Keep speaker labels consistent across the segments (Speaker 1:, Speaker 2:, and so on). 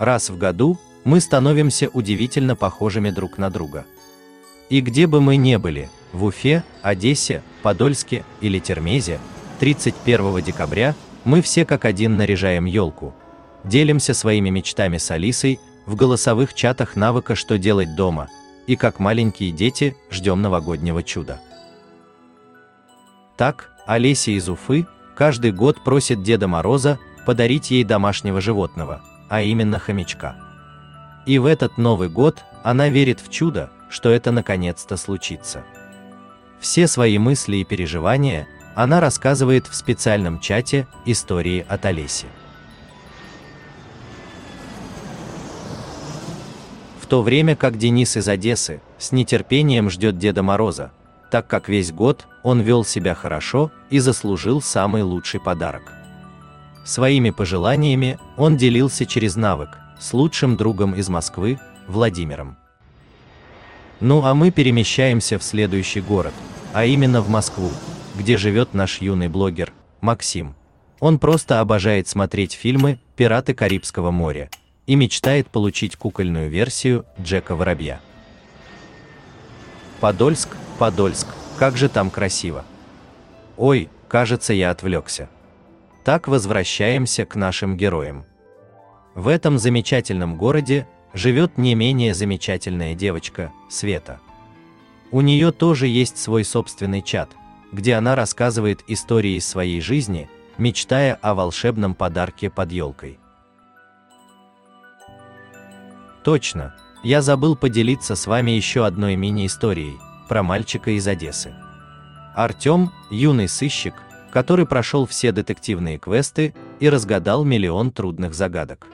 Speaker 1: Раз в году мы становимся удивительно похожими друг на друга. И где бы мы ни были, в Уфе, Одессе, Подольске или Термезе, 31 декабря мы все как один наряжаем елку, делимся своими мечтами с Алисой в голосовых чатах навыка «Что делать дома» и как маленькие дети ждем новогоднего чуда. Так, Олеся из Уфы каждый год просит Деда Мороза подарить ей домашнего животного, а именно хомячка. И в этот Новый год она верит в чудо, что это наконец-то случится. Все свои мысли и переживания она рассказывает в специальном чате «Истории от Олеси». В то время как Денис из Одессы с нетерпением ждет Деда Мороза, так как весь год он вел себя хорошо и заслужил самый лучший подарок. Своими пожеланиями он делился через навык с лучшим другом из Москвы, Владимиром. Ну а мы перемещаемся в следующий город, а именно в Москву, где живет наш юный блогер Максим. Он просто обожает смотреть фильмы «Пираты Карибского моря» и мечтает получить кукольную версию Джека Воробья. Подольск, Подольск, как же там красиво. Ой, кажется, я отвлекся. Так возвращаемся к нашим героям. В этом замечательном городе живет не менее замечательная девочка, Света. У нее тоже есть свой собственный чат, где она рассказывает истории из своей жизни, мечтая о волшебном подарке под елкой. Точно, я забыл поделиться с вами еще одной мини-историей про мальчика из Одессы. Артем – юный сыщик, который прошел все детективные квесты и разгадал миллион трудных загадок.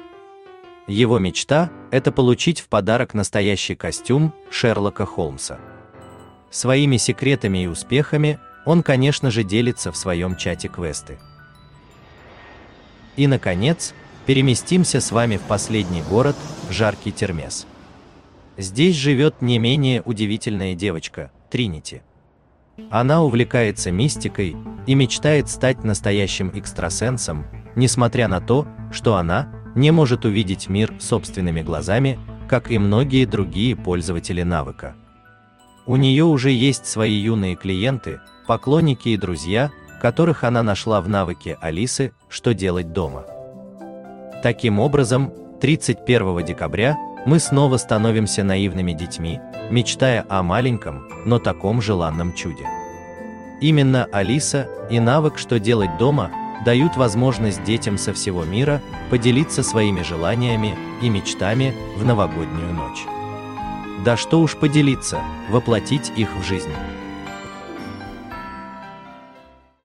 Speaker 1: Его мечта – это получить в подарок настоящий костюм Шерлока Холмса. Своими секретами и успехами он, конечно же, делится в своем чате квесты. И, наконец, переместимся с вами в последний город, жаркий Термес. Здесь живет не менее удивительная девочка, Тринити. Она увлекается мистикой и мечтает стать настоящим экстрасенсом, несмотря на то, что она не может увидеть мир собственными глазами, как и многие другие пользователи навыка. У нее уже есть свои юные клиенты, поклонники и друзья, которых она нашла в навыке Алисы «Что делать дома». Таким образом, 31 декабря мы снова становимся наивными детьми, мечтая о маленьком, но таком желанном чуде. Именно Алиса и навык «Что делать дома» дают возможность детям со всего мира поделиться своими желаниями и мечтами в новогоднюю ночь. Да что уж поделиться, воплотить их в жизнь.